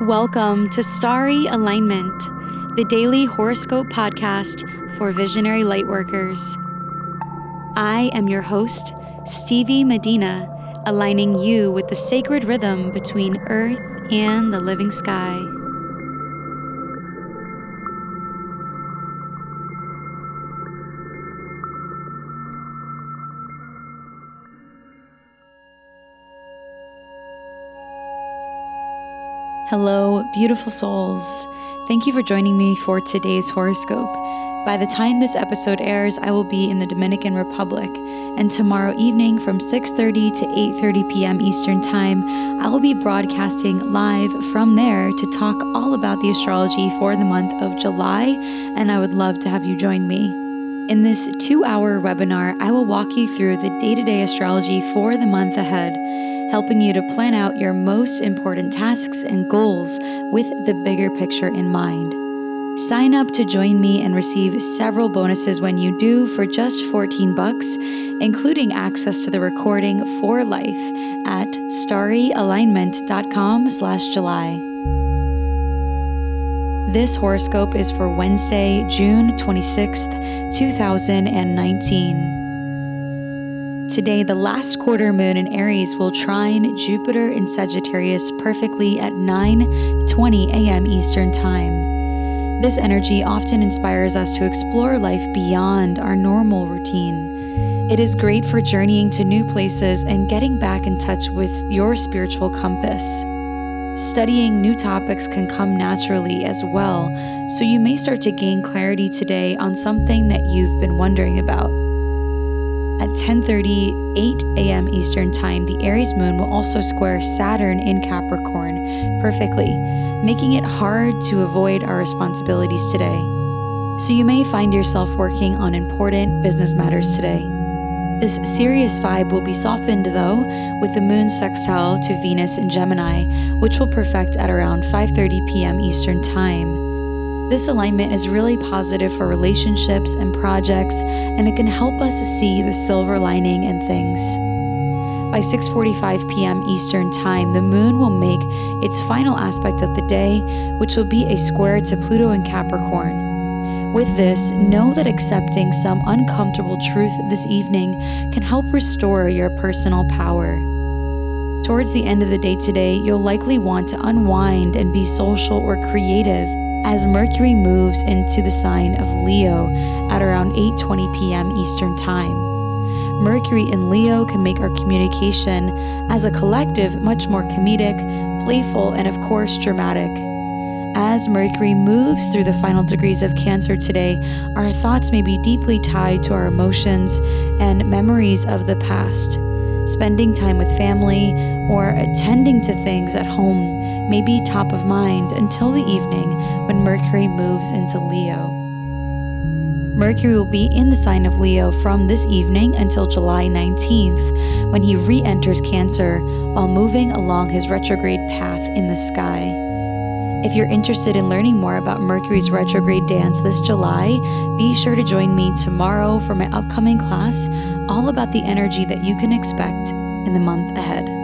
Welcome to Starry Alignment, the daily horoscope podcast for visionary lightworkers. I am your host, Stevie Medina, aligning you with the sacred rhythm between earth and the living sky. Hello, beautiful souls. Thank you for joining me for today's horoscope. By the time this episode airs, I will be in the Dominican Republic, and tomorrow evening from 6:30 to 8:30 p.m. Eastern Time, I will be broadcasting live from there to talk all about the astrology for the month of July, and I would love to have you join me. In this 2-hour webinar, I will walk you through the day-to-day astrology for the month ahead helping you to plan out your most important tasks and goals with the bigger picture in mind. Sign up to join me and receive several bonuses when you do for just 14 bucks, including access to the recording for life at starryalignment.com slash July. This horoscope is for Wednesday, June 26th, 2019. Today, the last quarter moon in Aries will trine Jupiter in Sagittarius perfectly at 9:20 a.m. Eastern Time. This energy often inspires us to explore life beyond our normal routine. It is great for journeying to new places and getting back in touch with your spiritual compass. Studying new topics can come naturally as well, so you may start to gain clarity today on something that you've been wondering about. At 10:38 a.m. Eastern Time, the Aries moon will also square Saturn in Capricorn perfectly, making it hard to avoid our responsibilities today. So you may find yourself working on important business matters today. This serious vibe will be softened though with the moon sextile to Venus in Gemini, which will perfect at around 5:30 p.m. Eastern Time. This alignment is really positive for relationships and projects, and it can help us see the silver lining in things. By 6:45 p.m. Eastern Time, the moon will make its final aspect of the day, which will be a square to Pluto in Capricorn. With this, know that accepting some uncomfortable truth this evening can help restore your personal power. Towards the end of the day today, you'll likely want to unwind and be social or creative as Mercury moves into the sign of Leo at around 8:20 p.m. Eastern Time. Mercury in Leo can make our communication as a collective much more comedic, playful, and of course dramatic. As Mercury moves through the final degrees of Cancer today, our thoughts may be deeply tied to our emotions and memories of the past. Spending time with family or attending to things at home may be top of mind until the evening when Mercury moves into Leo. Mercury will be in the sign of Leo from this evening until July 19th, when he re enters Cancer while moving along his retrograde path in the sky. If you're interested in learning more about Mercury's retrograde dance this July, be sure to join me tomorrow for my upcoming class all about the energy that you can expect in the month ahead.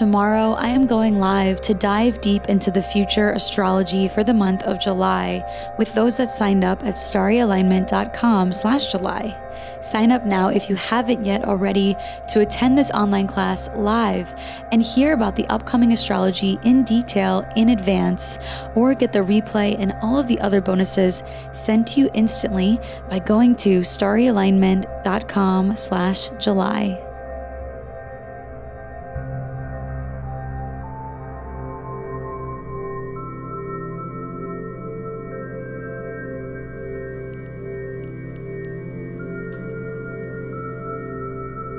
Tomorrow, I am going live to dive deep into the future astrology for the month of July with those that signed up at starryalignment.com slash July. Sign up now if you haven't yet already to attend this online class live and hear about the upcoming astrology in detail in advance or get the replay and all of the other bonuses sent to you instantly by going to starryalignment.com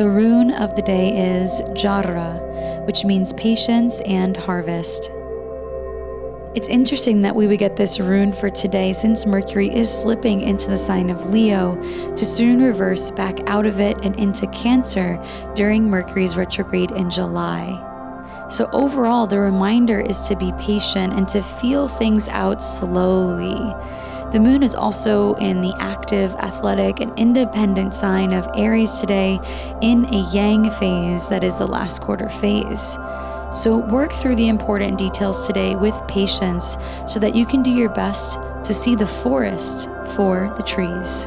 The rune of the day is Jera, which means patience and harvest. It's interesting that we would get this rune for today since Mercury is slipping into the sign of Leo to soon reverse back out of it and into Cancer during Mercury's retrograde in July. So, overall, the reminder is to be patient and to feel things out slowly. The moon is also in the active, athletic, and independent sign of Aries today in a yang phase that is the last quarter phase. So, work through the important details today with patience so that you can do your best to see the forest for the trees.